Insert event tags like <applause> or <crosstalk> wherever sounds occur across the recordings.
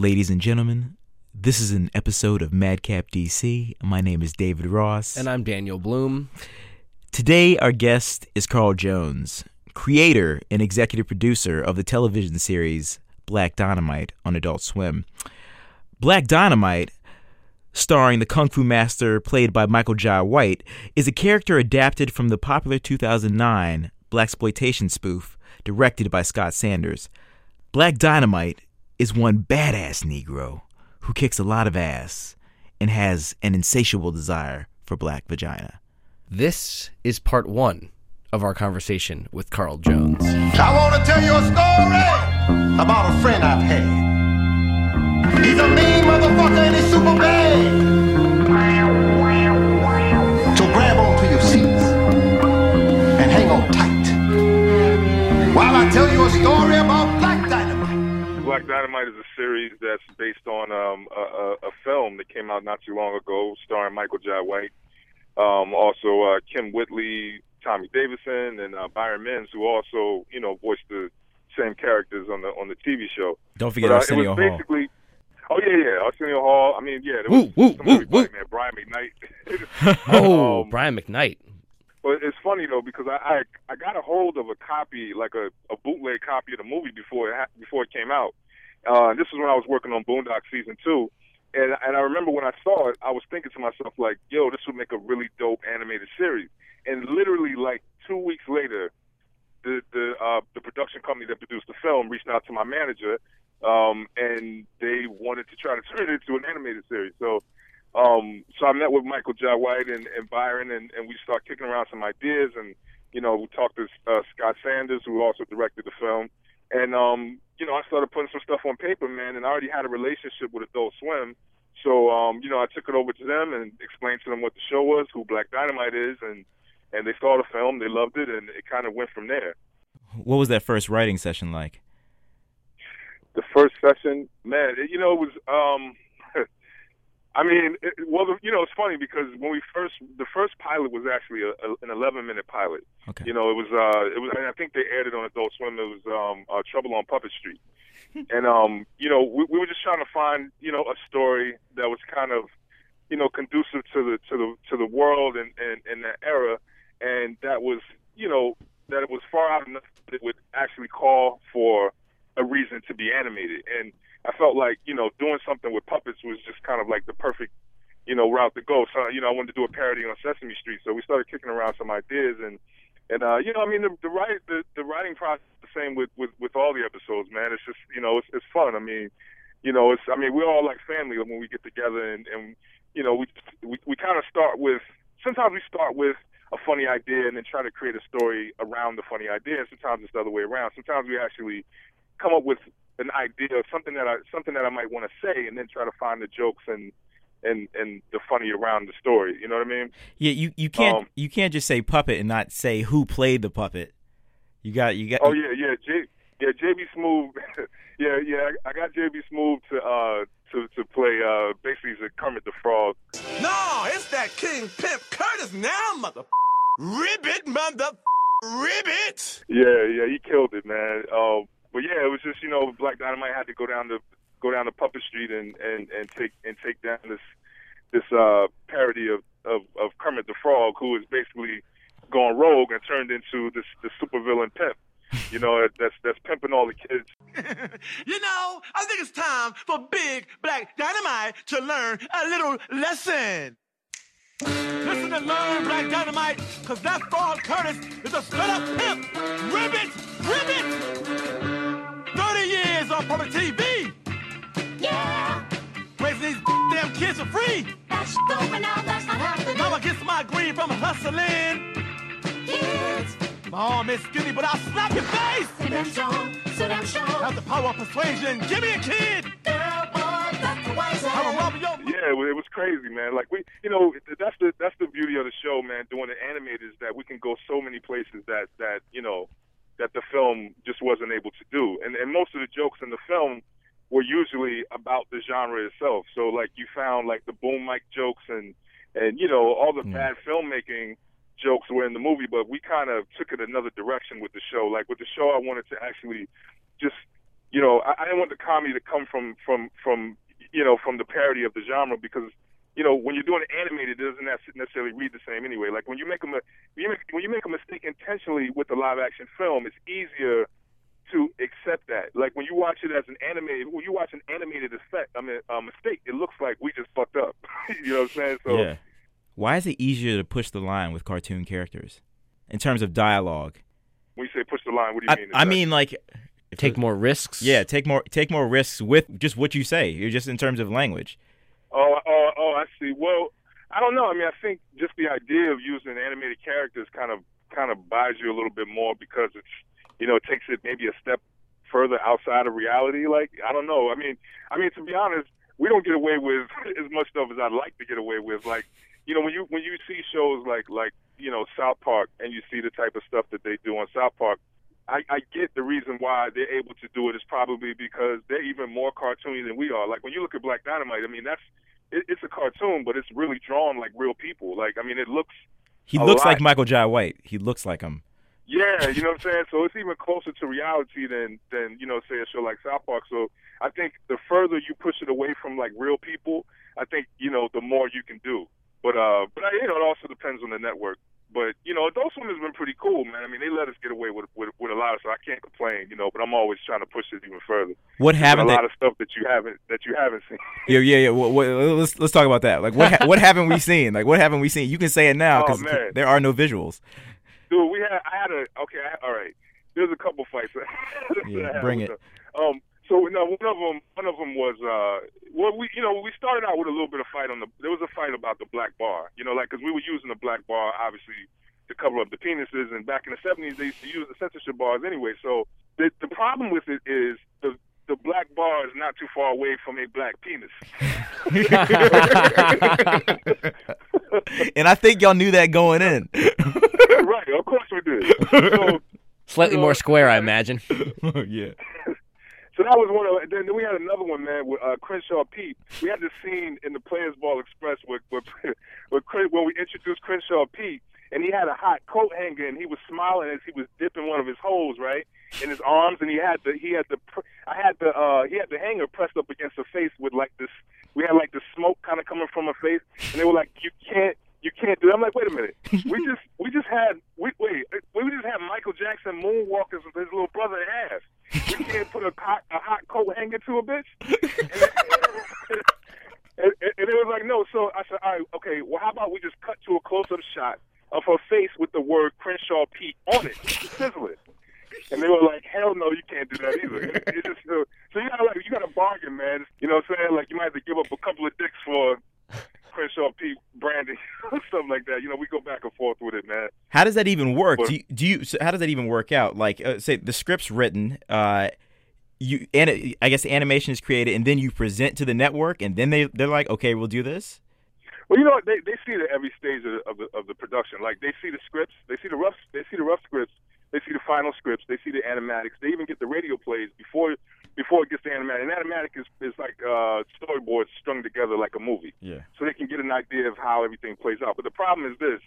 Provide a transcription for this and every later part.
Ladies and gentlemen, this is an episode of Madcap DC. My name is David Ross. And I'm Daniel Bloom. Today, our guest is Carl Jones, creator and executive producer of the television series Black Dynamite on Adult Swim. Black Dynamite, starring the Kung Fu Master played by Michael Jai White, is a character adapted from the popular 2009 blaxploitation spoof directed by Scott Sanders. Black Dynamite is one badass Negro who kicks a lot of ass and has an insatiable desire for black vagina. This is part one of our conversation with Carl Jones. I want to tell you a story about a friend I've had. He's a mean motherfucker and he's super bad. Black Dynamite is a series that's based on um, a, a, a film that came out not too long ago, starring Michael Jai White, um, also uh, Kym Whitley, Tommy Davidson, and uh, Byron Minns, who also you know voiced the same characters on the on the TV show. Don't forget But, uh, it Arsenio was Hall. basically. Oh yeah, yeah, Arsenio Hall. I mean, yeah, there Woo, was woo, woo, everybody, woo. man. Brian McKnight. <laughs> <laughs> Oh, Um, Brian McKnight. But it's funny though because I, I I got a hold of a copy, like a, a bootleg copy of the movie before it ha- before it came out. Uh, and this is when I was working on Boondock season two, and and I remember when I saw it, I was thinking to myself like, yo, this would make a really dope animated series. And literally like two weeks later, the the uh, the production company that produced the film reached out to my manager, um, and they wanted to try to <laughs> turn it into an animated series. So. Um, so I met with Michael Jai White and, and Byron, and, and we started kicking around some ideas. And you know, we talked to uh, Scott Sanders, who also directed the film. And um, you know, I started putting some stuff on paper, man. And I already had a relationship with Adult Swim, so um, you know, I took it over to them and explained to them what the show was, who Black Dynamite is, and and they saw the film, they loved it, and it kind of went from there. What was that first writing session like? the first session, man, it, you know, it was. um I mean, it, well, the- you know, it's funny because when we first, the first pilot was actually a, a, an 11 minute pilot. Okay. You know, it was, uh, it was, and I think they aired it on Adult Swim. It was um, uh, Trouble on Puppet Street, <laughs> and um, you know, we, we were just trying to find, you know, a story that was kind of, you know, conducive to the to the to the world and and, and that era, and that was, you know, that it was far out enough that it would actually call for a reason to be animated. And I felt like, you know, doing something with puppets was just kind of like the perfect, you know, route to go. So, you know, I wanted to do a parody on Sesame Street. So we started kicking around some ideas and and uh, you know, I mean the the write the, the writing process is the same with, with, with all the episodes, man. It's just you know, it's it's fun. I mean, you know, it's I mean, we're all like family when we get together and, and you know, we we, we kind of start with sometimes we start with a funny idea and then try to create a story around the funny idea. Sometimes it's the other way around. Sometimes we actually come up with an idea of something that I something that I might want to say, and then try to find the jokes and and and the funny around the story. You know what I mean? Yeah, you, you can't Um, you can't just say puppet and not say who played the puppet. You got you got Oh yeah, yeah, J, yeah, JB Smoove. <laughs> yeah, yeah, I got JB Smoove to uh to to play uh basically he's a Kermit the Frog. No, it's that King Pimp Curtis now, mother <laughs> ribbit, mother ribbit. Yeah, yeah, he killed it, man. Um, but yeah, it was just you know Black Dynamite had to go down to go down to Puppet Street and and and take and take down this this uh parody of of, of Kermit the Frog, who is basically gone rogue and turned into this this supervillain pimp. You know, that's that's pimping all the kids. <laughs> you know, I think it's time for Big Black Dynamite to learn a little lesson. Listen and learn, Black Dynamite, because that Frog Curtis is a straight up pimp. Ribbit, ribbit. 30 years on public TV. Yeah, Raising these damn kids for free. that's going out, that's not happening. Mama gets my green from hustling. Kids, My arm is skinny, but I'll slap your face. sit them show, sit them show. Have the power of persuasion. Give me a kid. Girl, boy, that's the wise I will rob your Yeah, it was, it was crazy, man. Like we, you know, that's the that's the beauty of the show, man. Doing the animated is that we can go so many places that that you know that the film just wasn't able to do, and and most of the jokes in the film were usually about the genre itself. So like you found like the boom mic jokes and and you know all the hmm. bad filmmaking jokes were in the movie, but we kind of took it another direction with the show. Like with the show, I wanted to actually just you know, I, I didn't want the comedy to come from from from you know from the parody of the genre because you know when you're doing it animated, it doesn't nec- necessarily read the same anyway. Like when you make a when you make, when you make a mistake intentionally with the live action film, it's easier to accept that. Like when you watch it as an animated, when you watch an animated effect, I mean, uh, mistake, it looks like we just fucked up. <laughs> you know what I'm saying? So yeah. Why is it easier to push the line with cartoon characters in terms of dialogue? when you say push the line, what do you I, mean? I mean, like, if Take more risks. Yeah, take more take more risks with just what you say. You're just in terms of language. Oh, oh, oh, I see. Well, I don't know. I mean, I think just the idea of using animated characters kind of kind of buys you a little bit more because it's you know it takes it maybe a step further outside of reality. Like I don't know. I mean, I mean to be honest, we don't get away with <laughs> as much stuff as I'd like to get away with. Like you know when you when you see shows like like you know South Park and you see the type of stuff that they do on South Park. I, I get the reason why they're able to do it is probably because they're even more cartoony than we are. Like when you look at Black Dynamite, I mean that's it, it's a cartoon, but it's really drawn like real people. Like I mean, it looks He looks lot. like Michael Jai White. He looks like him. yeah, <laughs> you know what I'm saying. So it's even closer to reality than than you know say a show like South Park. So I think the further you push it away from like real people, I think you know the more you can do. But uh, but I, you know it also depends on the network. But you know, Adult Swim has been pretty cool, man. I mean, they let us get away with with, with a lot of stuff. I can't complain, you know. But I'm always trying to push it even further. What There's a they? lot of stuff that you haven't that you haven't seen. Yeah, yeah, yeah. Let's let's talk about that. Like, what ha- what haven't we seen? Like, what haven't we seen? You can say it now Oh, because man. there are no visuals. Dude, we had I had a okay. I, all right, there's a couple fights. <laughs> Yeah, bring it. them. Um, so no, one of them, one of them was uh, well, we you know we started out with a little bit of fight on the. There was a fight about the black bar, you know, like because we were using the black bar obviously to cover up the penises, and back in the '70s they used to use the censorship bars anyway. So the the problem with it is the the black bar is not too far away from a black penis. and I think y'all knew that going in. <laughs> right, of course we did. So, Slightly You more square, I imagine. <laughs> yeah. So that was one of. Then, then we had another one, man, with uh, Crenshaw Pete. We had this scene in the Players Ball Express where, where Cren- when we introduced Crenshaw Pete, and he had a hot coat hanger, and he was smiling as he was dipping one of his holes, right, in his arms, and he had the he had the I had the uh he had the hanger pressed up against her face with like this. We had like the smoke kind of coming from her face, and they were like, "You can't." You can't do. It. I'm like, wait a minute. We <laughs> just, we just had, we wait, we just had Michael Jackson moonwalking with his little brother half. We can't put a hot, a hot coat hanger to a bitch. And, and, and it was like, no. So I said, all right, okay. Well, how about we just cut to a close-up shot of her face with the word Crenshaw Pete on it, sizzle it. And they were like, hell no, you can't do that either. It, it's just, so you gotta like, you gotta bargain, man. You know what I'm saying? Like, you might have to give up a couple of dicks for Crenshaw Pete branding, <laughs> stuff like that. You know, we go back and forth with it, man. How does that even work? But- Do you, do you so how does that even work out? Like, uh, say the script's written, uh, you and I guess the animation is created, and then you present to the network, and then they they're like, okay, we'll do this. Well, you know what? They they see it at every stage of the, of the of the production. Like they see the scripts, they see the rough, they see the rough scripts, they see the final scripts, they see the animatics. They even get the radio plays before before it gets to animatic. And animatic is is like uh, storyboards strung together like a movie, Yeah. so they can get an idea of how everything plays out. But the problem is this.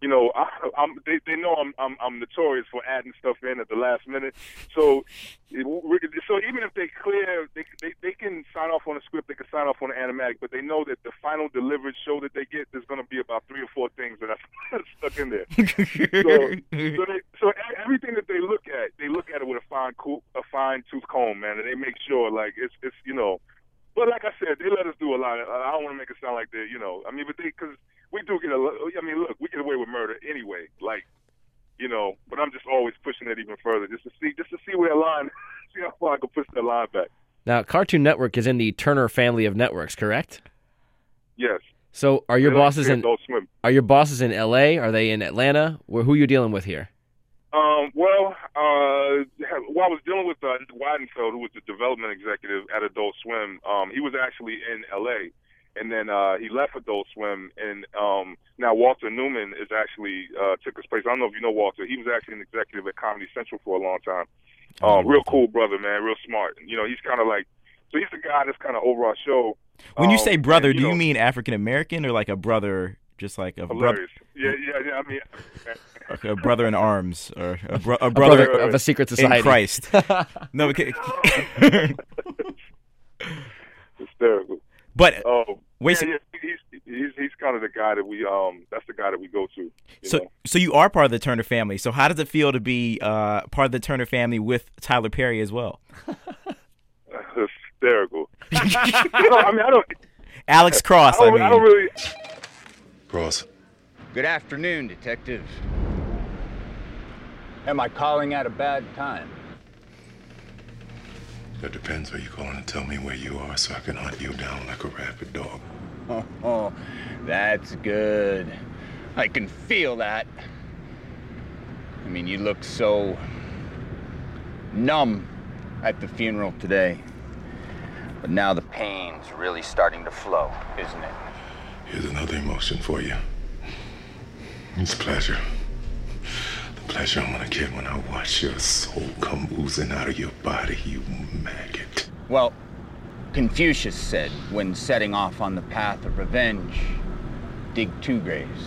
You know, I, I'm, they, they know I'm, I'm I'm notorious for adding stuff in at the last minute. So, so even if they clear, they, they they can sign off on a script, they can sign off on an animatic, but they know that the final delivered show that they get, there's going to be about three or four things <laughs> that are stuck in there. So, so, they, so everything that they look at, they look at it with a fine, a fine tooth comb, man, and they make sure like it's it's you know. But like I said, they let us do a lot. I don't want to make it sound like they, you know, I mean, but they because we do get a. I mean, look, we get away with murder anyway, like you know. But I'm just always pushing it even further, just to see, just to see where the line, <laughs> see how far I can push that line back. Now, Cartoon Network is in the Turner family of networks, correct? Yes. So, are your They bosses in Adult Swim. are your bosses in L.A.? Are they in Atlanta? Where who are you dealing with here? Um, well, uh, while I was dealing with uh, Weidenfeld, who was the development executive at Adult Swim, um, he was actually in L.A. And then uh, he left Adult Swim, and um, now Walter Newman is actually uh, took his place. I don't know if you know Walter. He was actually an executive at Comedy Central for a long time. Um, real cool brother, man. Real smart. You know, he's kind of like so he's the guy that's kind of over our show. When you Um, say brother, and, do you mean African American or like a brother just like a, brother? Yeah, yeah, yeah. I mean, <laughs> like a brother in arms or a, bro- a A brother, brother of a secret in society. Christ. <laughs> no, okay. <laughs> hysterical. but Oh, Wait, yeah, so- yeah, he's he's he's kind of the guy that we um that's the guy that we go to. So know? so you are part of the Turner family. So how does it feel to be uh, part of the Turner family with Tyler Perry as well? <laughs> hysterical. <laughs> no, I mean, I don't. <laughs> Alex Cross, I I, don't, mean. I don't really. Cross. Good afternoon, Detective. Am I calling at a bad time? That depends. Are you calling to tell me where you are so I can hunt you down like a rabid dog? Oh, <laughs> that's good. I can feel that. I mean, you look so numb at the funeral today. But now the pain's really starting to flow, isn't it? Here's another emotion for you. It's pleasure. The pleasure I'm gonna get when I watch your soul come oozing out of your body, you maggot. Well, Confucius said when setting off on the path of revenge, dig two graves.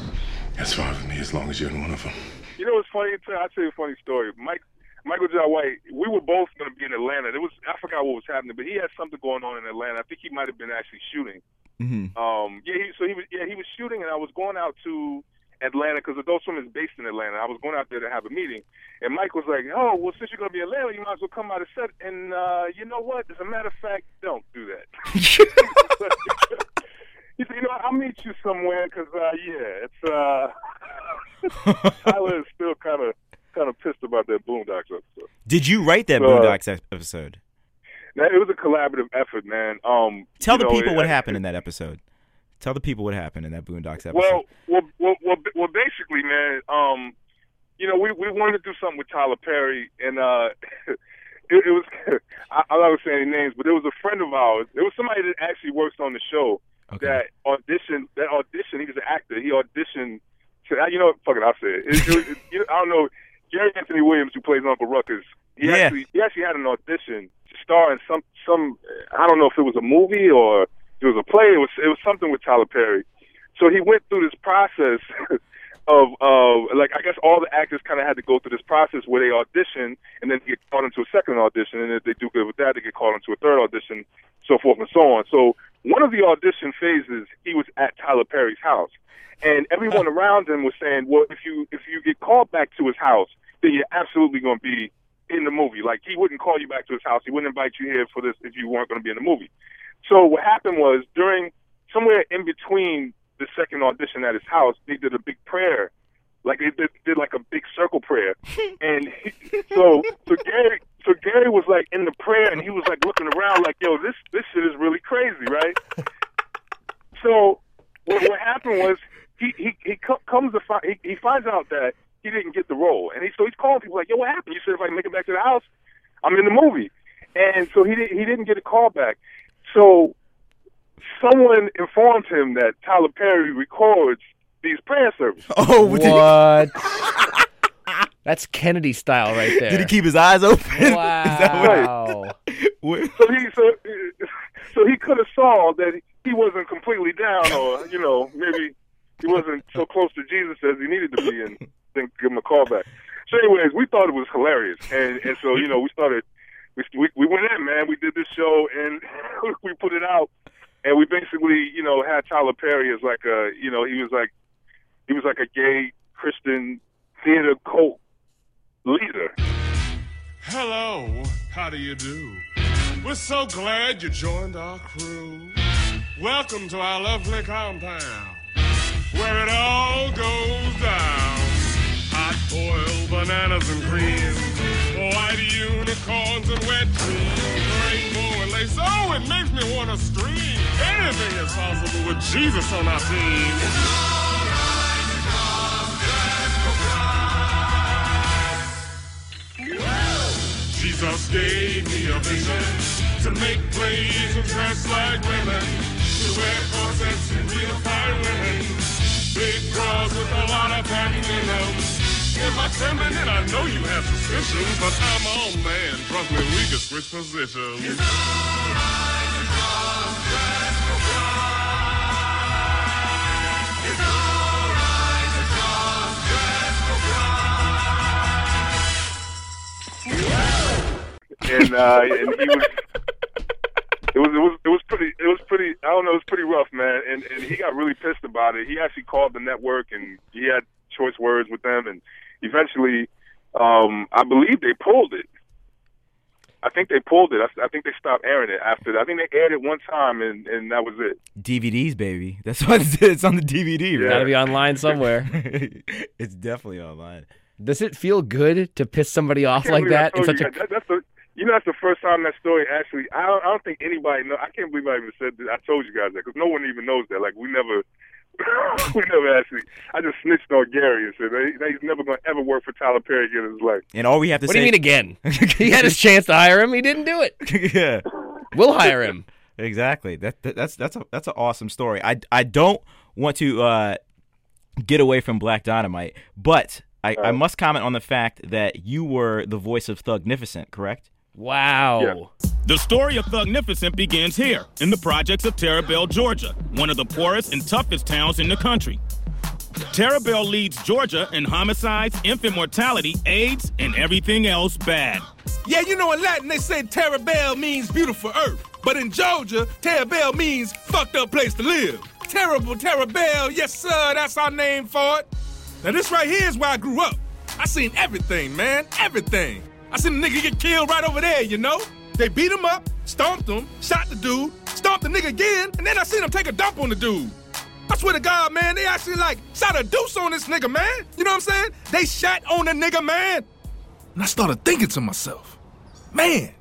That's fine with me as long as you're in one of them. You know what's funny? I'll tell you a funny story. Mike, Michael Jai White, we were both going to be in Atlanta. It was I forgot what was happening, but he had something going on in Atlanta. I think he might have been actually shooting. Mhm. Um, yeah, he, so he was yeah he was shooting, and I was going out to Atlanta because Adult Swim is based in Atlanta. I was going out there to have a meeting, and Mike was like, "Oh, well, since you're going to be in Atlanta, you might as well come out of set." And uh, you know what? As a matter of fact, don't do that. <laughs> <laughs> he said, "You know, I'll meet you somewhere because uh, yeah, it's uh, <laughs> Tyler is still kind of kind of pissed about that Boondocks episode." Did you write that Uh, Boondocks episode? Now, it was a collaborative effort, man. Um, Tell the know, people what it- happened in that episode. Tell the people what happened in that Boondocks episode. Well, well, well, well, well basically, man. Um, you know, we we wanted to do something with Tyler Perry, and uh, <laughs> it, it was <laughs> I, gonna say any names, but it was a friend of ours. It was somebody that actually works on the show okay. that auditioned. That audition. He was an actor. He auditioned. To, you know, what? fuck it, I'll say it. it, it, <laughs> you know, I don't know. Gary Anthony Williams, who plays Uncle Ruckus, he Yeah. actually he actually had an audition to star in some some. I don't know if it was a movie or it was a play. It was it was something with Tyler Perry. So he went through this process <laughs> of uh like I guess all the actors kind of had to go through this process where they audition and then get called into a second audition, and if they do good with that, they get called into a third audition, so forth and so on. So one of the audition phases, he was at Tyler Perry's house, and everyone <laughs> around him was saying, "Well, if you if you get called back to his house, then you're absolutely going to be in the movie. Like he wouldn't call you back to his house, he wouldn't invite you here for this if you weren't going to be in the movie." So what happened was during somewhere in between the second audition at his house, they did a big prayer, like they did, did like a big circle prayer, <laughs> and he, so so Gary so Gary was like in the prayer and he was like looking around like, yo, this this shit is really crazy, right? <laughs> so what, what happened was he he he comes to find he, he finds out that he didn't get the role, and he so he's calling people like, yo, what happened? You said if I can make it back to the house, I'm in the movie, and so he didn't he didn't get a call back. So someone informed him that Tyler Perry records these prayer services. <laughs> oh, What? <laughs> That's Kennedy style right there. did he keep his eyes open? <laughs> Is that what- Wow. what- So he so so he could have saw that he wasn't completely down, or you know maybe he wasn't so close to Jesus as he needed to be, and then give him a call back. So, anyways, we thought it was hilarious, and and so you know we started. We, we we went in, man. We did this show, and <laughs> we put it out, and we basically, you know, had Tyler Perry as like a, you know, he was like, he was like a gay Christian theater cult leader. Hello, how do you do? We're so glad you joined our crew. Welcome to our lovely compound, where it all goes down. Hot boiled bananas and cream, white unicorns to scream. Anything is possible with Jesus on our team. Jesus gave me a vision to make plays and dress like women, to wear corsets and redefine women, big bras with a lot of pattern in them. If I trembling, then I know you have suspicions, but I'm on man. Me, we can switch positions. And uh, and he was. It was it was it was pretty it was pretty I don't know it was pretty rough man and and he got really pissed about it. He actually called the network and he had choice words with them and eventually um I believe they pulled it. I think they pulled it. I, I think they stopped airing it after that. I think they aired it one time and and that was it. DVDs, baby. That's what it's, it's on the DVD. Right? Gotta be online somewhere. <laughs> it's definitely online. Does it feel good to piss somebody off like that? In such a that. That- that's the you know that's the first time that story actually. I don't, I don't think anybody know. I can't believe I even said that. I told you guys that because no one even knows that. Like we never. <laughs> we never actually. I just snitched on Gary and said that he- he's never going to ever work for Tyler Perry again in his life. And all we have to What say. What do you mean again? <laughs> he had his chance to hire him. He didn't do it. <laughs> yeah. We'll hire him. Exactly. That, that that's that's a that's an awesome story. I I don't want to uh, get away from Black Dynamite, but I, I must comment on the fact that you were the voice of Thugnificent, correct? Wow. The story of Thugnificent begins here, in the projects of Terabelle, Georgia, one of the poorest and toughest towns in the country. Terabelle leads Georgia in homicides, infant mortality, AIDS, and everything else bad. Yeah, you know in Latin they say Terabelle means beautiful earth. But in Georgia, Terabelle means fucked up place to live. Terrible Terabelle, yes sir, that's our name for it. Now this right here is where I grew up. I seen everything, man, everything. I seen a nigga get killed right over there, you know? They beat him up, stomped him, shot the dude, stomped the nigga again, and then I seen him take a dump on the dude. I swear to God, man, they actually like shot a deuce on this nigga, man. You know what I'm saying? They shot on the nigga, man. And I started thinking to myself, man,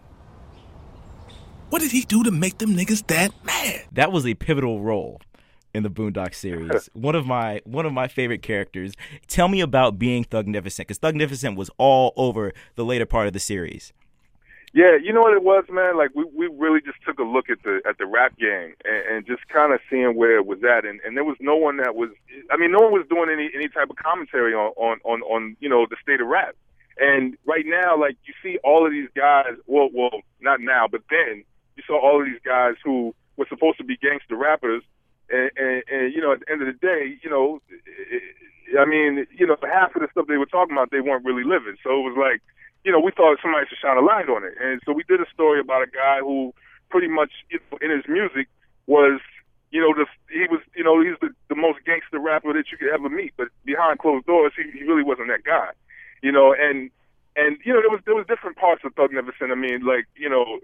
what did he do to make them niggas that mad? That was a pivotal role in the Boondock <laughs> series. one of my one of my favorite characters. Tell me about being Thugnificent, because Thugnificent was all over the later part of the series. Yeah, you know what it was, man. Like we we really just took a look at the at the rap game and, and just kind of seeing where it was at, and and there was no one that was. I mean, no one was doing any any type of commentary on on on, on you know the state of rap. And right now, like you see all of these guys. Well, well, not now, but then you saw all of these guys who were supposed to be gangster rappers, and, and, you know, at the end of the day, you know, I mean, you know, half of the stuff they were talking about, they weren't really living. So it was like, you know, we thought somebody should shine a light on it, and so we did a story about a guy who pretty much, you know, in his music was. You know, the, he was, you know, he's the, the most gangster rapper that you could ever meet, but behind closed doors, he, he really wasn't that guy. You know, and and you know there was there was different parts of Thugnificent. I mean, like you know,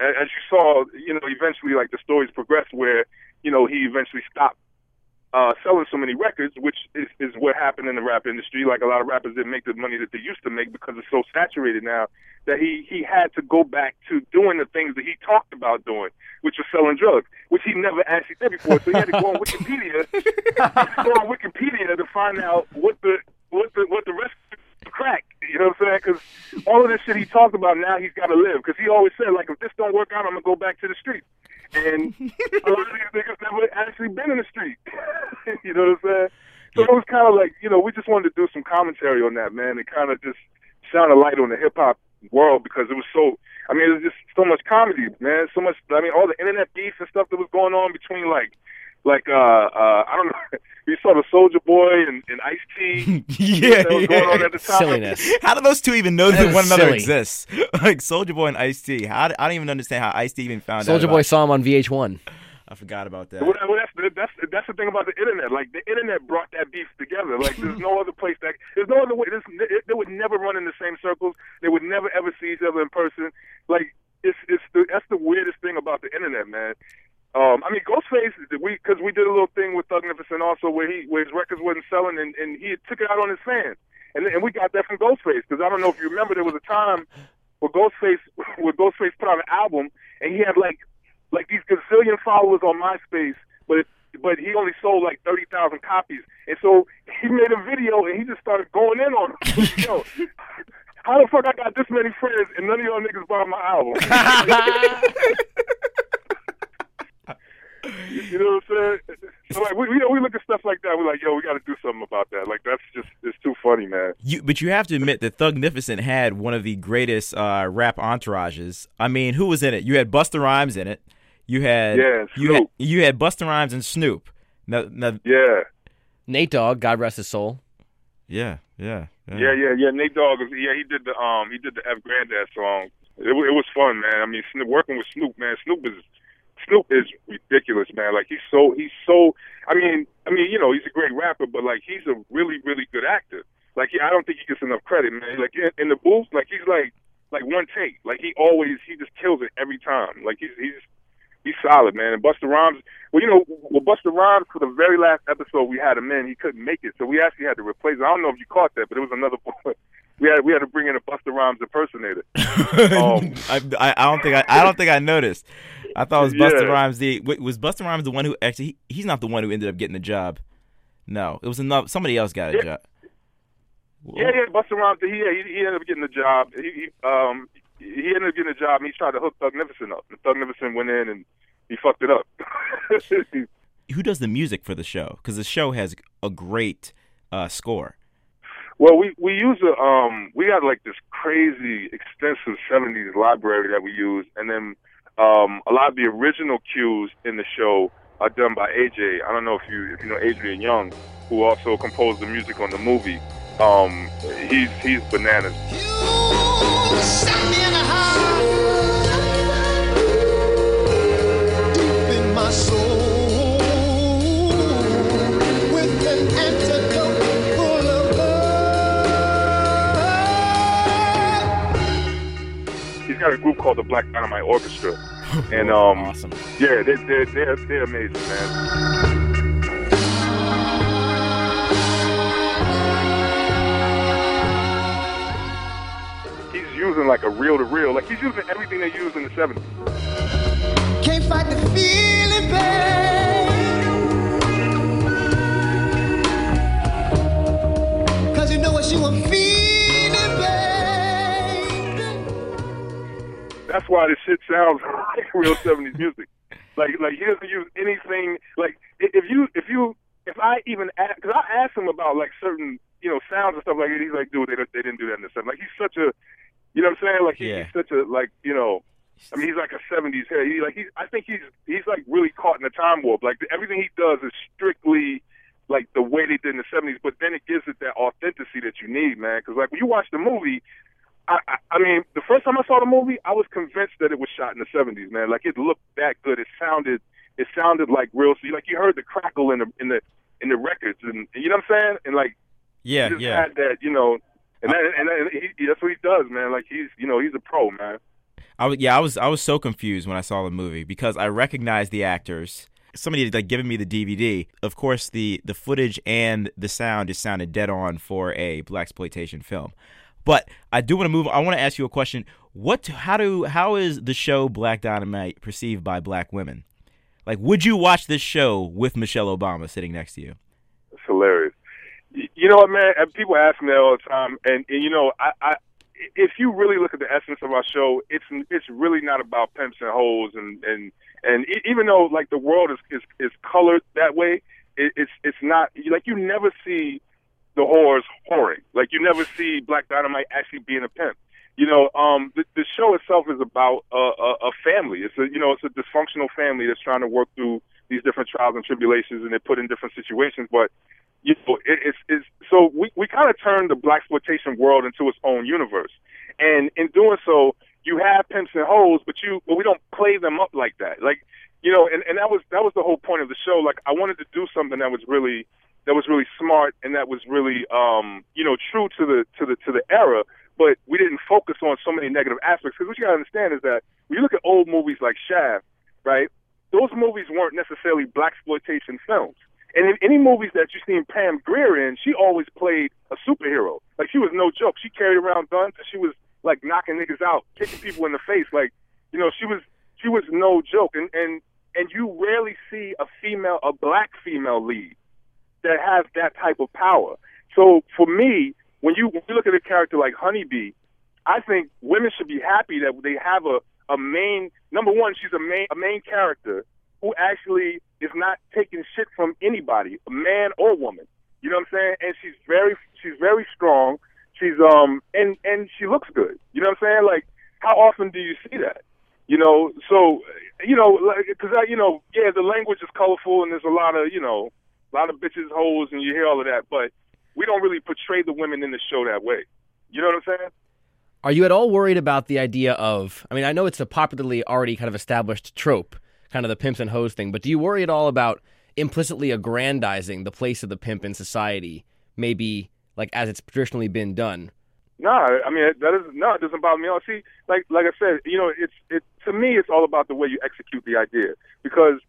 a- as you saw, you know, eventually like the stories progressed where you know he eventually stopped uh, selling so many records, which is, is what happened in the rap industry. Like a lot of rappers didn't make the money that they used to make because it's so saturated now that he he had to go back to doing the things that he talked about doing, which was selling drugs, which he never actually did before. So he had to go on Wikipedia, <laughs> go on Wikipedia to find out what the what the what the rest of crack. You know what I'm saying? Because all of this shit he talked about now he's got to live. Because he always said like if this don't work out, I'm gonna go back to the street. And a lot of these niggas never actually been in the street. <laughs> you know what I'm saying? So it was kind of like you know we just wanted to do some commentary on that man and kind of just shine a light on the hip hop world because it was so. I mean, it was just so much comedy, man. So much. I mean, all the internet beef and stuff that was going on between like, like uh, uh, I don't know. <laughs> You saw the Soulja Boy and, and Ice T. <laughs> yeah, that was going on at the time. Silliness. How do those two even know That that is one another silly. exists? <laughs> Like Soulja Boy and Ice T. How do- I don't even understand how Ice T even found out. Soulja Boy saw him on VH1. I forgot about that. Well, well, that's, that's that's the thing about the internet. Like the internet brought that beef together. Like there's no other place that there's no other way. There's, it, they would never run in the same circles. They would never ever see each other in person. Like it's it's the, that's the weirdest thing about the internet, man. Um, I mean, Ghostface, we because we did a little thing with Thugnificent also, where he where his records wasn't selling, and, and he took it out on his fans, and and we got that from Ghostface because I don't know if you remember, there was a time where Ghostface <laughs> where Ghostface put out an album, and he had like like these gazillion followers on MySpace, but it, but he only sold like thirty thousand copies, and so he made a video and he just started going in on them. <laughs> Yo, how the fuck I got this many friends and none of y'all niggas bought my album? <laughs> you, you know what I'm saying? So like we, we we look at stuff like that, we're like, yo, we got to do something about that. Like that's just it's too funny, man. You, but you have to admit that Thugnificent had one of the greatest uh, rap entourages. I mean, who was in it? You had Busta Rhymes in it. You had Yeah, you had Snoop. you had Busta Rhymes and Snoop. Now, now, Yeah. Nate Dogg, God rest his soul. yeah, yeah, Yeah, yeah, yeah. Nate Dogg, was- yeah, he did the um, he did the F Granddad song. It, it was fun, man. I mean, Snoop, working with Snoop, man. Snoop is Snoop is ridiculous, man. Like he's so he's so. I mean, I mean, you know, he's a great rapper, but like he's a really really good actor. Like he, I don't think he gets enough credit, man. Like in, in the booth, like he's like like one take. Like he always he just kills it every time. Like he's he's he's solid, man. And Busta Rhymes, well, you know, well, Busta Rhymes for the very last episode we had him in, he couldn't make it, so we actually had to replace. Him. I don't know if you caught that, but it was another. <laughs> we had we had to bring in a Busta Rhymes impersonator. <laughs> Um, I, I, don't think I, I don't think I noticed. I thought it was Busta Yeah. Rhymes. The was Busta Rhymes the one who actually? He, he's not the one who ended up getting the job. No, it was another. Somebody else got a Yeah. job. Yeah, yeah, Busta Rhymes. He, he, he ended up getting the job. He, he um he ended up getting the job. and He tried to hook Thugnificent up. And Thugnificent went in and he fucked it up. <laughs> Who does the music for the show? Because the show has a great uh, score. Well, we we use a um we got like this crazy extensive '70s library that we use, and then um a lot of the original cues in the show are done by AJ. I don't know if you if you know Adrian Younge, who also composed the music on the movie. Um, he's he's bananas. in called the Black Dynamite Orchestra, <laughs> and um, awesome. Yeah, they're they're they're, they're amazing, man. He's using like a reel to reel, like he's using everything they used in the '70s. Can't fight the feeling, babe. Cause you know what you were That's why this shit sounds like <laughs> real '70s music. Like like he doesn't use anything. Like if you if you if I even because I asked him about like certain you know sounds and stuff like that, he's like, dude, they, they didn't do that in the '70s. Like he's such a you know what I'm saying? Like he, he's such a like you know. I mean, he's like a '70s head. He like he's. I think he's he's like really caught in a time warp. Like everything he does is strictly like the way they did in the '70s, but then it gives it that authenticity that you need, man. Because like when you watch the movie, I, I, I mean, the first time I saw the movie, I was convinced that it was shot in the '70s, man. Like it looked that good. It sounded, it sounded like real. So like you heard the crackle in the in the in the records, and you know what I'm saying? And like Yeah, just yeah. had that, you know. And that, and, that, and he, that's what he does, man. Like he's, you know, he's a pro, man. I was yeah, I was I was so confused when I saw the movie because I recognized the actors. Somebody had like given me the DVD. Of course, the the footage and the sound just sounded dead on for a black exploitation film. But I do want to move. I want to ask you a question. What? How do? How is the show Black Dynamite perceived by black women? Like, would you watch this show with Michelle Obama sitting next to you? It's hilarious. You know what, man? People ask me that all the time, and, and you know, I, I, if you really look at the essence of our show, it's it's really not about pimps and hoes, and and and even though like the world is is, is colored that way, it, it's it's not like you never see the whores whoring. Like you never see Black Dynamite actually being a pimp. You know, um, the, the show itself is about a, a, a family. It's a you know, it's a dysfunctional family that's trying to work through these different trials and tribulations, and they're put in different situations. But you know, it, it's it's so we we kind of turned the black exploitation world into its own universe, and in doing so, you have pimps and hoes, but you but we don't play them up like that. Like you know, and and that was that was the whole point of the show. Like I wanted to do something that was really that was really smart and that was really um you know true to the to the to the era. But we didn't focus on so many negative aspects because what you gotta understand is that when you look at old movies like Shaft, right? Those movies weren't necessarily black exploitation films. And in any movies that you seen Pam Grier in, she always played a superhero. Like she was no joke. She carried around guns and she was like knocking niggas out, kicking people in the face. Like, you know, she was she was no joke. And and and you rarely see a female, a black female lead that has that type of power. So for me, when you when you look at a character like Honeybee, I think women should be happy that they have a a main number one. She's a main a main character who actually is not taking shit from anybody, a man or woman. You know what I'm saying? And she's very she's very strong. She's um and and she looks good. You know what I'm saying? Like how often do you see that? You know, so you know, because I, you know, yeah, the language is colorful and there's a lot of, you know, a lot of bitches, hoes, and you hear all of that, but we don't really portray the women in the show that way. You know what I'm saying? Are you at all worried about the idea of? I mean, I know it's a popularly already kind of established trope, kind of the pimps and hoes thing, but do you worry at all about implicitly aggrandizing the place of the pimp in society, maybe like as it's traditionally been done? No, I mean that is no, it doesn't bother me at all. See, like like I said, you know, it's it to me, it's all about the way you execute the idea. Because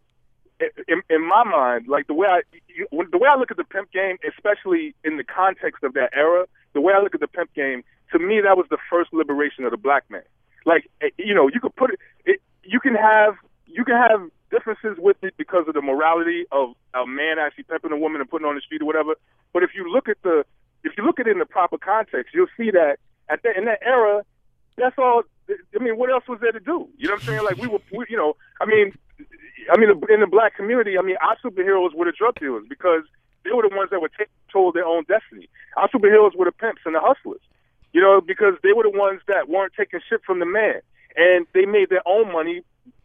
in, in my mind, like the way I you, the way I look at the pimp game, especially in the context of that era, the way I look at the pimp game, to me, that was the first liberation of the black man. Like eh, you know, you could put it, it you can have you can have differences with it because of the morality of a man actually pimping a woman and putting on the street or whatever. But if you look at the if you look at it in the proper context, you'll see that at that in that era, that's all. I mean, what else was there to do? You know what I'm saying? Like we were, we, you know, I mean, I mean, in the black community, I mean, our superheroes were the drug dealers because they were the ones that were taking control of their own destiny. Our superheroes were the pimps and the hustlers, you know, because they were the ones that weren't taking shit from the man, and they made their own money,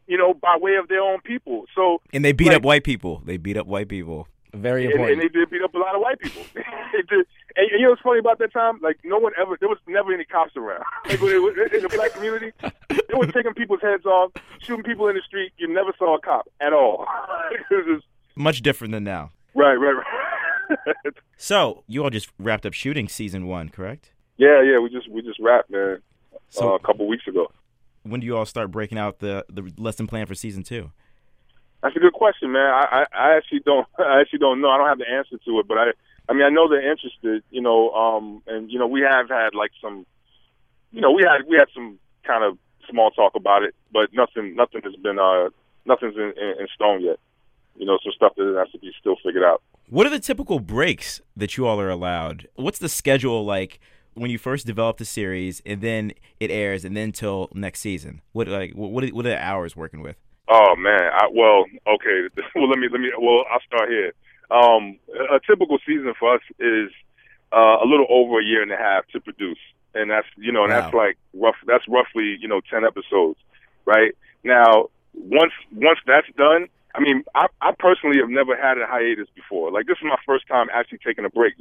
you know, by way of their own people. So And they beat like, up white people. They beat up white people. Very important. and they did beat up a lot of white people. <laughs> And, and you know what's funny about that time? Like no one ever, there was never any cops around. <laughs> Like when it was, in the black community, they were taking people's heads off, shooting people in the street. You never saw a cop at all. <laughs> just, Much different than now. right, right, right. So you all just wrapped up shooting season one, correct? yeah, yeah. We just we just wrapped, man. So- uh, a couple weeks ago. When do you all start breaking out the the lesson plan for season two? That's a good question, man. I, I, I actually don't <laughs> I actually don't know. I don't have the answer to it, but I I mean I know they're interested, you know, um and you know, we have had like some you know, we had we had some kind of small talk about it, but nothing nothing has been uh nothing's in, in, in stone yet. You know, some stuff that has to be still figured out. What are the typical breaks that you all are allowed? What's the schedule like when you first develop the series and then it airs and then till next season? What like what are, what are the hours working with? Oh man, I, well, okay. <laughs> Well, let me let me. Well, I'll start here. Um, a typical season for us is uh, a little over a year and a half to produce, and that's you know, and that's like rough. That's roughly you know ten episodes, right? Now, once once that's done, I mean, I, I personally have never had a hiatus before. Like this is my first time actually taking a break.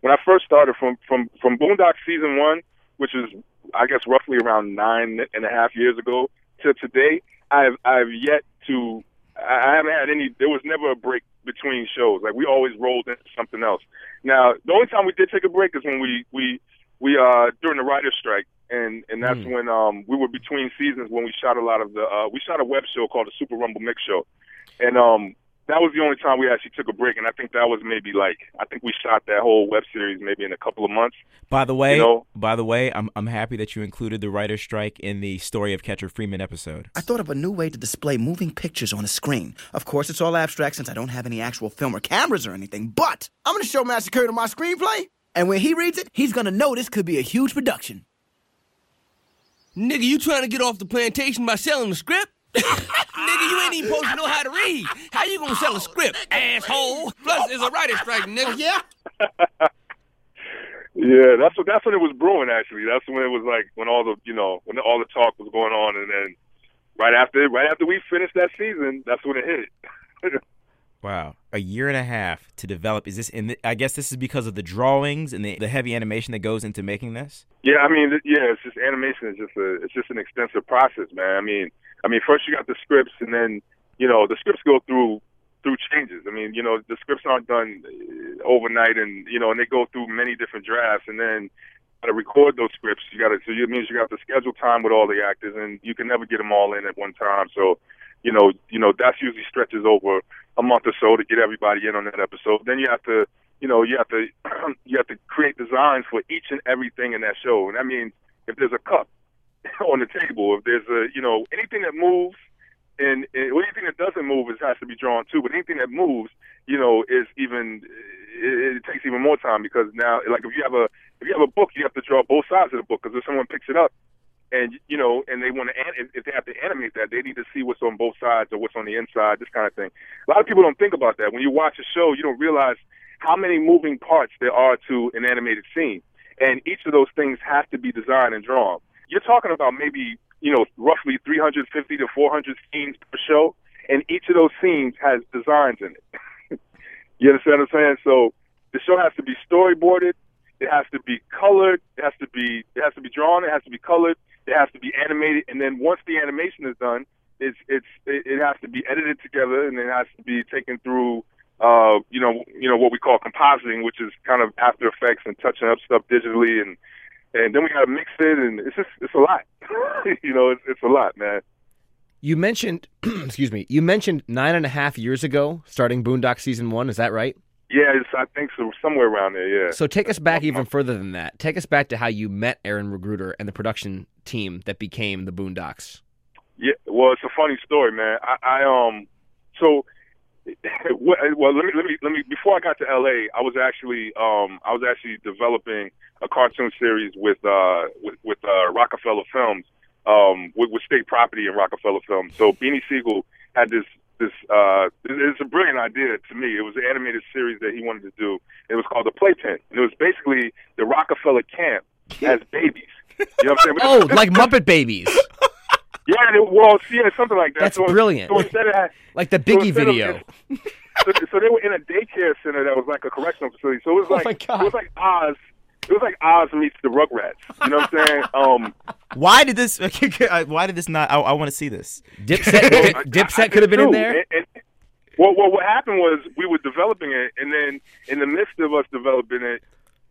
When I first started from from from Boondock season one, which is I guess roughly around nine and a half years ago, to today, I've I've yet to I haven't had any. There was never a break between shows. Like we always rolled into something else. Now the only time we did take a break is when we we we uh during the writer's strike, and and that's when um we were between seasons when we shot a lot of the uh we shot a web show called the Super Rumble Mix Show, and um that was the only time we actually took a break, and I think that was maybe like I think we shot that whole web series maybe in a couple of months. By the way, You know? by the way, I'm I'm happy that you included the writer's strike in the story of Catcher Freeman episode. I thought of a new way to display moving pictures on a screen. Of course, it's all abstract since I don't have any actual film or cameras or anything, but I'm gonna show Master Curtin my screenplay, and when he reads it, he's gonna know this could be a huge production. Nigga, you trying to get off the plantation by selling the script? Nigga, you ain't even supposed to know how to read. How you gonna sell a script, asshole? Plus, it's a writer's strike, nigga. Oh, yeah? <laughs> Yeah, that's what that's when it was brewing. Actually, that's when it was like when all the you know when all the talk was going on, and then right after right after we finished that season, that's when it hit. <laughs> Wow, a year and a half to develop. Is this? In the, I guess this is because of the drawings and the, the heavy animation that goes into making this. Yeah, I mean, yeah, it's just animation is just a it's just an extensive process, man. I mean, I mean, first you got the scripts, and then you know the scripts go through through changes. I mean, you know, the scripts aren't done uh, overnight, and you know, and they go through many different drafts, and then to record those scripts. You got to so it means you got to schedule time with all the actors, and you can never get them all in at one time. So, you know, you know that's usually stretches over a month or so to get everybody in on that episode. Then you have to, you know, you have to <clears throat> you have to create designs for each and everything in that show, and that means if there's a cup <laughs> on the table, if there's a you know anything that moves. And, and anything that doesn't move is has to be drawn too. But anything that moves, you know, is even it, it takes even more time because now, like if you have a if you have a book, you have to draw both sides of the book because if someone picks it up and you know, and they want to, if they have to animate that, they need to see what's on both sides or what's on the inside, this kind of thing. A lot of people don't think about that. When you watch a show, you don't realize how many moving parts there are to an animated scene, and each of those things have to be designed and drawn. You're talking about maybe you know roughly 350 to 400 scenes per show, and each of those scenes has designs in it. <laughs> you understand what I'm saying? So the show has to be storyboarded. It has to be colored. It has to be it has to be drawn. It has to be colored. It has to be animated. And then once the animation is done, it's it's it, has to be edited together, and it has to be taken through. Uh, you know, you know what we call compositing, which is kind of After Effects and touching up stuff digitally, and and then we got to mix it, and it's just it's a lot. <laughs> you know, it's, it's a lot, man. You mentioned, <clears throat> excuse me, you mentioned nine and a half years ago starting Boondock season one. Is that right? Yeah, it's, I think so, somewhere around there. Yeah. So take us back even further than that. Take us back to how you met Aaron McGruder and the production team that became the Boondocks. Yeah, well, it's a funny story, man. I, I um, so <laughs> well, let me let me let me. Before I got to L.A., I was actually um, I was actually developing a cartoon series with uh with, with uh, Roc-A-Fella Films, um, with, with State Property and Roc-A-Fella Films. So Beanie Sigel had this this uh it's a brilliant idea to me. It was an animated series that he wanted to do. It was called The Playpen. And it was basically the Roc-A-Fella camp as babies. You know what I'm saying? <laughs> oh, like Muppet Babies. <laughs> Yeah, it, well, yeah, something like that. That's so, brilliant. So instead of <laughs> like the so Biggie instead of- video. so, so they were in a daycare center that was like a correctional facility. So it was Oh like my God. it was like Oz. It was like Oz meets the Rugrats. You know what I'm saying? <laughs> Um, Why did this? <laughs> Why did this not? I, I want to see this. Dipset, Dipset could have been in there. And, and, well, well, what happened was we were developing it, and then in the midst of us developing it,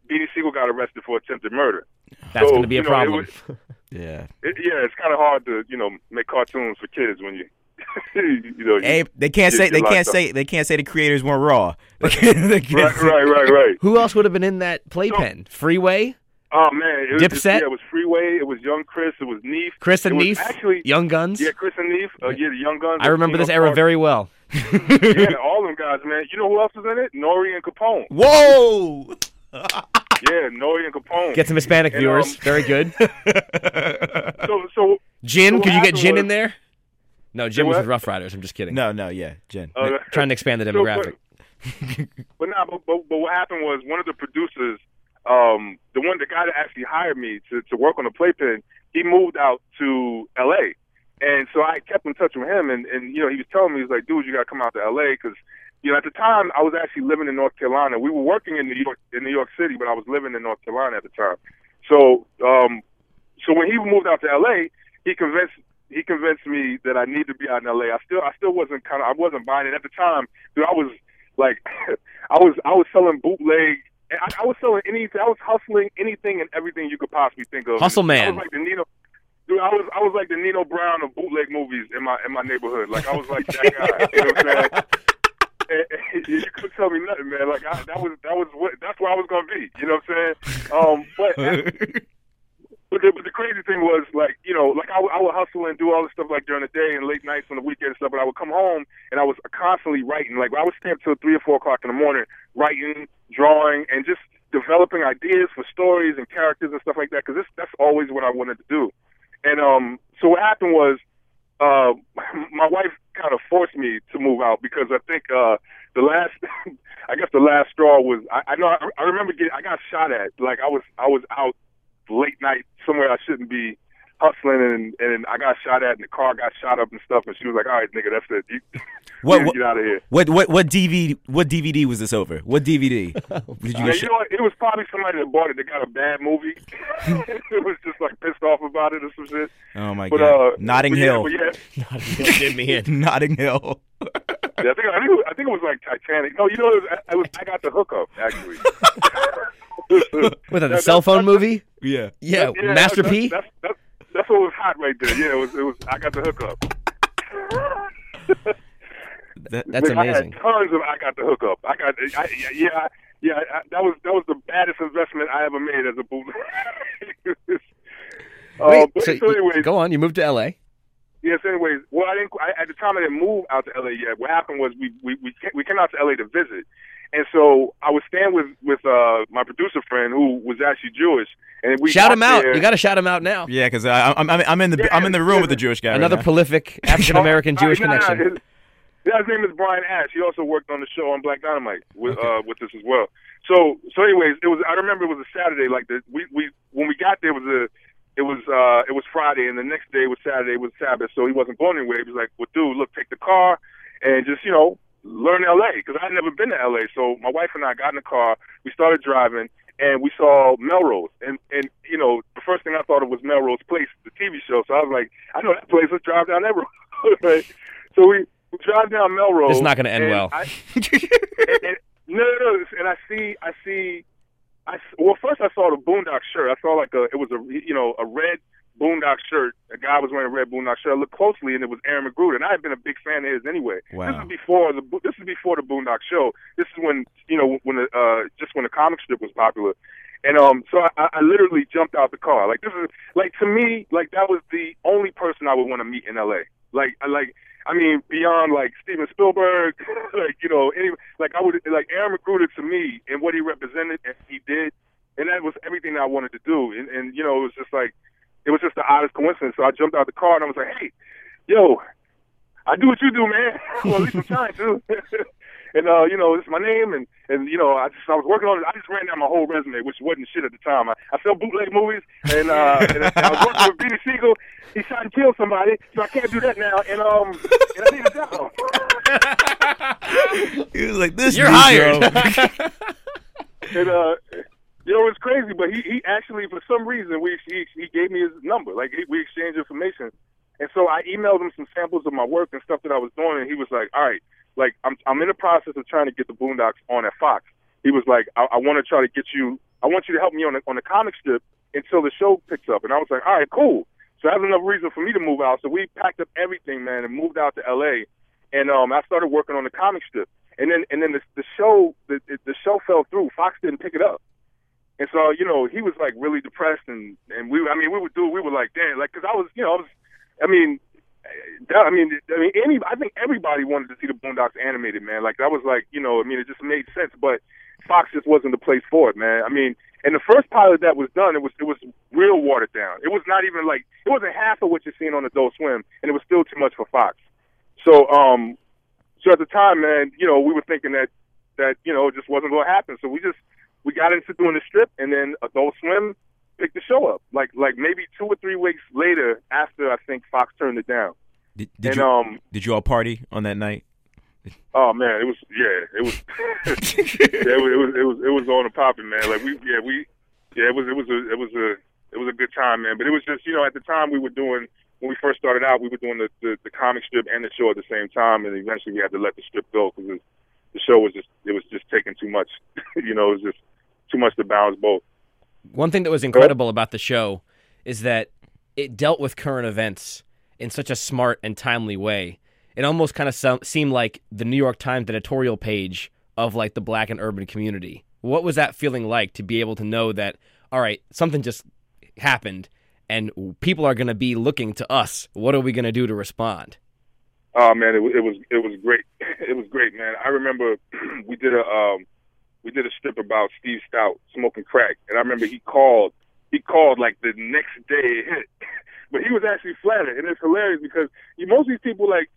Beanie Sigel got arrested for attempted murder. That's So, going to be a you know, problem. was- Yeah. it, yeah, it's kind of hard to you know make cartoons for kids when you <laughs> you know. you- Hey, they can't you say get they can't up. say they can't say the creators weren't raw. <laughs> They can't- they can't Right, right, right, right. Who else would have been in that playpen? Freeway, Oh man, it was, Dipset? yeah, it was Freeway. It was Young Chris. It was Neef. Chris and Neef, Actually, Young Gunz. Yeah, Chris and Neef. Uh, yeah, the Young Gunz. I remember this era Clark- very well. yeah, all them guys, man. You know who else was in it? Nori and Capone. Whoa! <laughs> Yeah, Nori and Capone. Get some Hispanic And, viewers. um, Very good. <laughs> so, so Jin, so could you get Jin happened in there? No, Jin was with Ruff Ryders. I'm just kidding. No, no, yeah, Jin. Uh, Trying to expand the so, demographic. but, <laughs> but nah, but, but, but what happened was one of the producers, um, the one, the guy that actually hired me to, to work on the playpen, he moved out to L.A. And so I kept in touch with him, and, and you know, he was telling me, he was like, dude, you got to come out to L.A. because, you know, at the time I was actually living in North Carolina. We were working in New York, in New York City, but I was living in North Carolina at the time. So, um, so when he moved out to L.A., he convinced he convinced me that I need to be out in LA. I still I still wasn't kind of I wasn't buying it at the time. Dude, I was like <laughs> I was I was selling bootleg. I, I was selling anything. I was hustling anything and everything you could possibly think of. Hustle I man. was like the Nino. Dude, I was I was like the Nino Brown of bootleg movies in my in my neighborhood. Like I was like that guy. you know what I'm saying? <laughs> And- <laughs> and you couldn't tell me nothing, man. Like I, that was that was what that's where I was gonna be. You know what I'm saying? Um, but <laughs> but the, but the crazy thing was like you know like I, would- I would hustle and do all this stuff like during the day and late nights on the weekend and stuff. But I would come home and I was constantly writing. Like I would stay up till three or four o'clock in the morning writing, drawing, and just developing ideas for stories and characters and stuff like that. Because that's always what I wanted to do. And um, so what happened was uh, <laughs> my wife kind of forced me to move out because I think uh, the last, <laughs> I guess the last straw was I, I know I, I remember getting I got shot at like I was I was out late night somewhere I shouldn't be hustling and and I got shot at and the car got shot up and stuff and she was like all right nigga that's it you, <laughs> What- you what- get out of here What what what DVD what DVD was this over? What DVD? <laughs> Did you yeah, get you shot? know what? It was probably somebody that bought it that got a bad movie. <laughs> it was just like pissed off about it or some shit. Oh my But, god! uh, Notting but yeah, Hill. but yeah, Notting Hill did me in. Notting Hill. Yeah, I think I think, was, I think it was like Titanic. No, you know, it was, I, was, I got the hookup actually. With a That- cell that- phone movie? Yeah. Yeah, yeah, Master that's, P. That's, that's that's what was hot right there. Yeah, it was. It was. I got the hookup. <laughs> That, That's Nigga, I amazing. had tons of. I got the hookup. I got. I, yeah, I, yeah. I, that was that was the baddest investment I ever made as a bootleg. <laughs> uh, Wait, but, so, so anyways, go on. You moved to L.A. Yes. Anyways, well, I didn't. I, at the time, I didn't move out to LA yet. What happened was we we we we came out to LA to visit, and so I was staying with with uh, my producer friend who was actually Jewish, and we Shout him out. there- You got to shout him out now. Yeah, because I'm I'm I'm in the I'm in the room with the Jewish guy. Another now. prolific <laughs> African American Jewish uh, nah, nah, connection. his, yeah, his name is Brian Ash. He also worked on the show on Black Dynamite with uh, with us as well. So so anyways, it was I remember it was a Saturday. Like the we we when we got there it was a it was uh it was Friday and the next day was Saturday. It was Sabbath, so he wasn't going anywhere. He was like, "Well, dude, look, take the car and just you know learn LA because I'd never been to LA. So my wife and I got in the car. We started driving, and we saw Melrose, and and you know the first thing I thought of was Melrose Place, the TV show. So I was like, I know that place. Let's drive down that road. <laughs> right? So we, we drive down Melrose. It's not going to end well. I, and, <laughs> and, no, no, no, and I see, I see, I well first I saw the Boondock shirt. I saw like a it was a you know a red Boondock shirt. A guy was wearing a red Boondock shirt. I looked closely, and it was Aaron McGruder. And I had been a big fan of his anyway. Wow. This is before the this is before the Boondock show. This is when you know when the uh just when the comic strip was popular. And um, so I, I literally jumped out the car. Like this is like to me, like that was the only person I would want to meet in L.A. Like, I like, I mean, beyond like Steven Spielberg, <laughs> like you know, any like I would like Aaron McGruder to me and what he represented and he did, and that was everything I wanted to do. And and you know, it was just like, it was just the oddest coincidence. So I jumped out the car and I was like, hey, yo, I do what you do, man. well, at least I'm trying <laughs> to. <laughs> and uh, you know, this is my name, and and you know, I just I was working on it. I just ran down my whole resume, which wasn't shit at the time. I, I sell bootleg movies, and uh, and I was working with Beanie Sigel. He shot and killed somebody, so I can't do that now. And um, and I need a job. <laughs> He was like, "This You're hired. and uh, you know, it's crazy, but he he actually for some reason we he he gave me his number. Like he, we exchanged information, and so I emailed him some samples of my work and stuff that I was doing, and he was like, "All right, like I'm I'm in the process of trying to get the Boondocks on at Fox." He was like, "I, I want to try to get you. I want you to help me on the on the comic strip until the show picks up." And I was like, "All right, cool." So that's enough reason for me to move out. So we packed up everything, man, and moved out to L.A. And um, I started working on the comic strip. And then and then the, the show the the show fell through. Fox didn't pick it up. And so, you know, he was like really depressed, and and we, I mean, we would do, we were like, damn, like, because I was, you know, I was, I mean, I mean, I mean, any, I think everybody wanted to see the Boondocks animated, man. Like that was like, you know, I mean, it just made sense, but Fox just wasn't the place for it, man. I mean, and the first pilot that was done, it was it was real watered down. It was not even like it wasn't half of what you're seeing on Adult Swim, and it was still too much for Fox. So, um, so at the time, man, you know, we were thinking that that you know it just wasn't going to happen. So we just we got into doing the strip, and then Adult Swim picked the show up. Like like maybe two or three weeks later, after I think Fox turned it down. Did, did and you um, did you all party on that night? oh man, it was yeah, it was <laughs> yeah, it was it was it was it was on the popping, man. Like we yeah we yeah it was it was a it was a it was a good time, man. But it was just you know at the time we were doing when we first started out, we were doing the the, the comic strip and the show at the same time, and eventually we had to let the strip go because the show was just it was just taking too much. <laughs> you know, it was just too much to balance both. One thing that was incredible about the show is that it dealt with current events in such a smart and timely way. It almost kind of seemed like the New York Times editorial page of like the black and urban community. What was that feeling like to be able to know that all right, something just happened and people are going to be looking to us. What are we going to do to respond? Oh man, it, it was it was great. <laughs> It was great, man. I remember <clears throat> we did a um, we did a strip about Steve Stoute smoking crack, and I remember he called. He called like the next day it hit, <laughs> but he was actually flattered, and it's hilarious because you, most of these people like.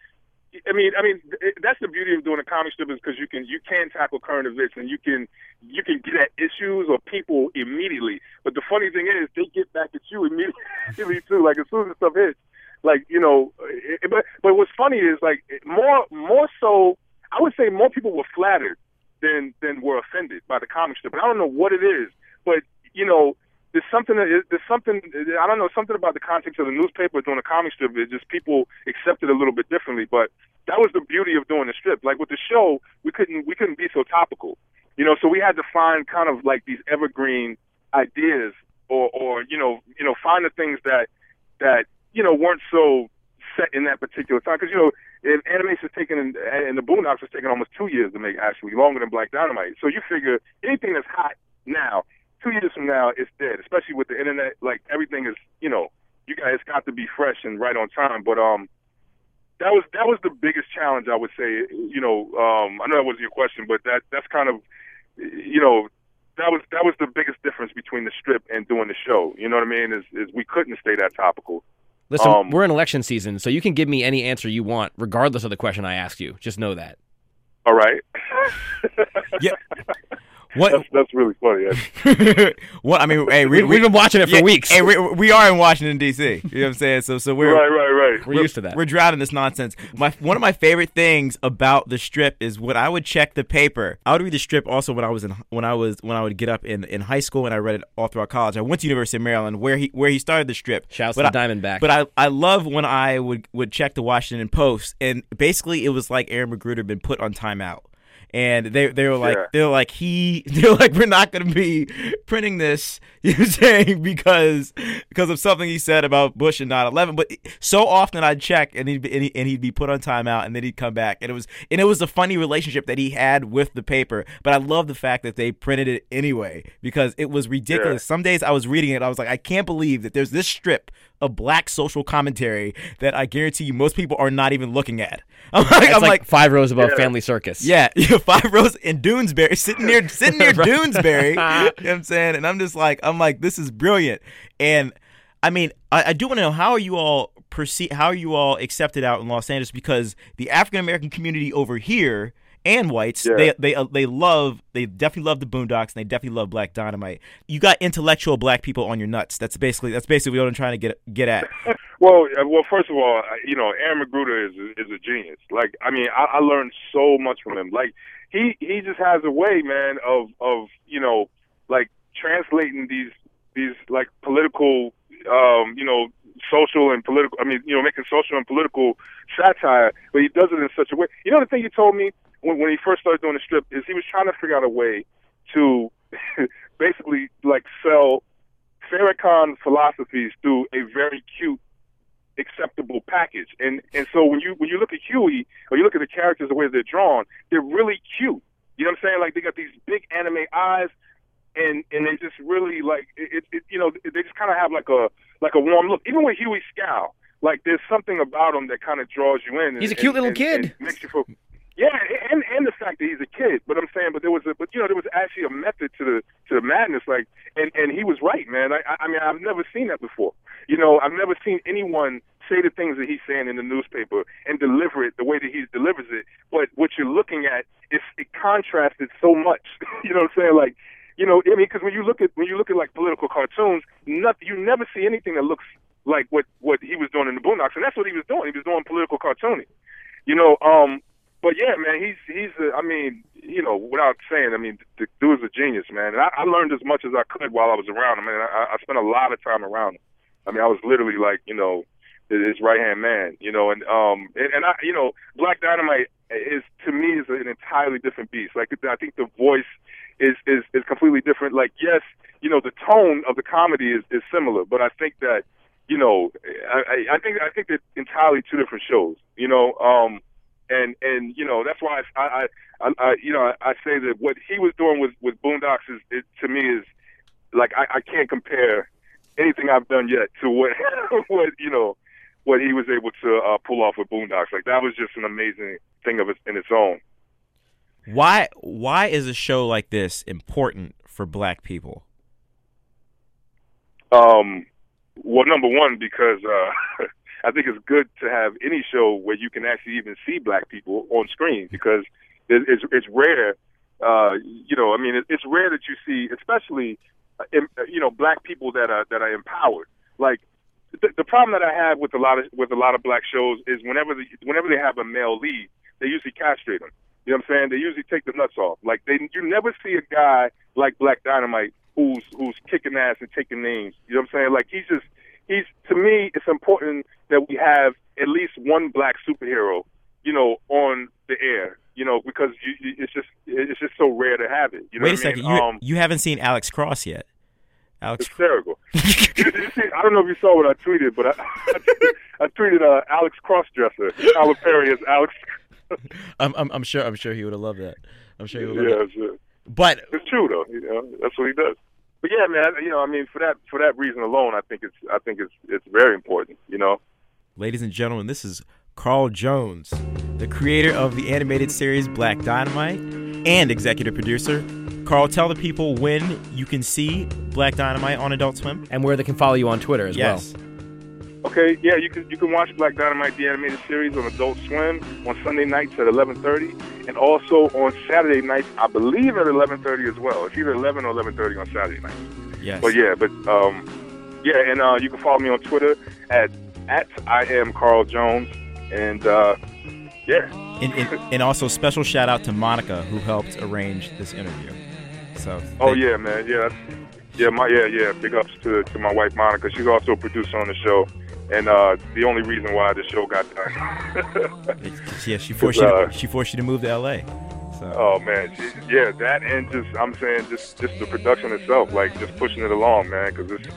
I mean, I mean, that's the beauty of doing a comic strip is because you can you can tackle current events and you can you can get at issues or people immediately. But the funny thing is, they get back at you <laughs> immediately too. Like as soon as stuff hits, like you know. It, but but what's funny is like more more so, I would say more people were flattered than than were offended by the comic strip. And I don't know what it is, but you know, there's something that there's something I don't know something about the context of the newspaper doing a comic strip. It's just people accept it a little bit differently. But that was the beauty of doing the strip. Like with the show, we couldn't we couldn't be so topical, you know. So we had to find kind of like these evergreen ideas, or or you know you know find the things that that you know weren't so set in that particular time. Because you know, if animation's taken in, and the Boondocks was taking almost two years to make, actually longer than Black Dynamite. So you figure anything that's hot now, two years from now, it's dead. Especially with the internet, like everything is, you know, you guys got to be fresh and right on time. But um, that was that was the biggest challenge I would say. You know, um, I know that wasn't your question, but that that's kind of, you know. That was that was the biggest difference between the strip and doing the show. You know what I mean? Is is we couldn't stay that topical. Listen, Um, we're in election season, so you can give me any answer you want, regardless of the question I ask you. Just know that. All right. <laughs> Yeah. What? That's, that's really funny. actually. <laughs> what I mean, hey, we, We- we've been watching it for yeah, weeks. Hey, we, we are in Washington D.C. You know what I'm saying? So, so we're Right, right, right. We're used to that. We're drowning this nonsense. My one of my favorite things about the strip is when I would check the paper. I would read the strip also when I was in when I was when I would get up in, in high school and I read it all throughout college. I went to University of Maryland where he where he started the strip. Shouts But to I- Diamondback. But I I love when I would would check the Washington Post and basically it was like Aaron McGruder had been put on timeout. And they they were like Yeah. they were like he <laughs> they're like we're not gonna be printing this <laughs> you know saying? Because because of something he said about Bush and 9/11 but so often I'd check and he'd be, and, he, and he'd be put on timeout and then he'd come back. And it was and it was a funny relationship that he had with the paper. But I love the fact that they printed it anyway because it was ridiculous. Some days I was reading it I was like I can't believe that there's this strip of black social commentary that I guarantee you most people are not even looking at <laughs> I'm like, It's I'm like, like five rows above Yeah. Family Circus. yeah, <laughs> yeah, five rows in Doonesbury, sitting near <laughs> sitting near Right. Doonesbury. you know what I'm saying? And I'm just like, I'm like, this is brilliant. And I mean, I, I do want to know how are you all perceive how are you all accepted out in Los Angeles because the African American community over here and whites Yeah. they they uh, they love they definitely love the Boondocks and they definitely love Black Dynamite. You got intellectual black people on your nuts. That's basically that's basically what I'm trying to get get at. <laughs> Well, well, first of all, you know, Aaron McGruder is a, is a genius. Like, I mean, I, I learned so much from him. Like, he he just has a way, man, of of you know, like translating these these like political, um, you know, social and political. I mean, you know, making social and political satire, but he does it in such a way. You know, the thing you told me when when he first started doing the strip is he was trying to figure out a way to <laughs> basically like sell Farrakhan philosophies through a very cute acceptable package. And and so when you when you look at Huey or you look at the characters the way they're drawn, they're really cute. You know what I'm saying? Like they got these big anime eyes and and they just really like it, it, it you know they just kind of have like a like a warm look. Even with Huey scowl, like there's something about him that kind of draws you in. and- He's a cute little and- kid. and makes you feel. Yeah, and and the fact that he's a kid, but I'm saying, but there was a, but you know, there was actually a method to the to the madness, like, and and he was right, man. I I mean, I've never seen that before. You know, I've never seen anyone say the things that he's saying in the newspaper and deliver it the way that he delivers it. But what you're looking at is it contrasted so much. <laughs> you know what I'm saying? Like, you know, I mean, because when you look at when you look at like political cartoons, nothing you never see anything that looks like what what he was doing in the Boondocks, and that's what he was doing. He was doing political cartooning. You know, um, but yeah, man, he's he's. A, I mean, you know, without saying, I mean, the dude's a genius, man. And I, I learned as much as I could while I was around him. Mean, I, I spent a lot of time around him. I mean, I was literally like, you know, his right hand man. You know, and um, and, and I, you know, Black Dynamite is to me is an entirely different beast. Like, I think the voice is is is completely different. Like, yes, you know, the tone of the comedy is is similar, but I think that you know, I I think I think they're entirely two different shows. You know, um, and and you know that's why I I, I, I you know I, I say that what he was doing with with Boondocks is it, to me is like I, I can't compare anything I've done yet to what <laughs> what you know what he was able to uh, pull off with Boondocks. Like that was just an amazing thing of its in its own. Why why is a show like this important for black people? Um, well, number one, because uh, <laughs> I think it's good to have any show where you can actually even see black people on screen because it, it's it's rare. Uh, you know, I mean, it, it's rare that you see, especially, uh, you know, black people that are that are empowered. Like the, the problem that I have with a lot of with a lot of black shows is whenever the, whenever they have a male lead, they usually castrate them. You know what I'm saying? They usually take the nuts off. Like they, you never see a guy like Black Dynamite who's who's kicking ass and taking names. You know what I'm saying? Like he's just he's to me. It's important that we have at least one black superhero, you know, on the air. You know, because you, you, it's just it's just so rare to have it. You know Wait a I second, you um, you haven't seen Alex Cross yet. Alex hysterical. <laughs> You- you see, I don't know if you saw what I tweeted, but I, <laughs> I tweeted uh, Alex Crossdresser, Tyler Perry as Alex. I'm, I'm I'm sure I'm sure he would have loved that. I'm sure he would Yeah, it's, uh, But it's true though. You know, that's what he does. But yeah, man. You know, I mean, for that for that reason alone, I think it's I think it's it's very important. You know. Ladies and gentlemen, this is Carl Jones, the creator of the animated series Black Dynamite and executive producer. Carl, tell the people when you can see Black Dynamite on Adult Swim. And where they can follow you on Twitter as yes. well. Okay, yeah, you can you can watch Black Dynamite the animated series on Adult Swim on Sunday nights at 11:30, and also on Saturday nights, I believe at 11:30 as well. It's either 11 or 11:30 on Saturday nights. Yes. But yeah, but um, yeah, and uh, you can follow me on Twitter at at I am Carl Jones, and uh, yeah. And, and, and also special shout out to Monica who helped arrange this interview. So. Oh yeah, man, yeah, yeah, my yeah, yeah. Big ups to to my wife Monica. She's also a producer on the show, and uh, the only reason why the show got done. Yeah, she <laughs> forced you. Uh, To, she forced you to move to L.A. So. Oh man, she, yeah, that and just I'm saying just just the production itself, like just pushing it along, man, because it's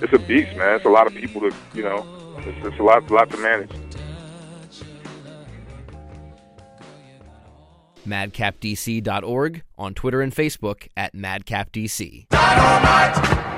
it's a beast, man. It's a lot of people to you know, it's, it's a lot a lot to manage. madcapdc.org, on Twitter and Facebook at madcapdc. Dynamite!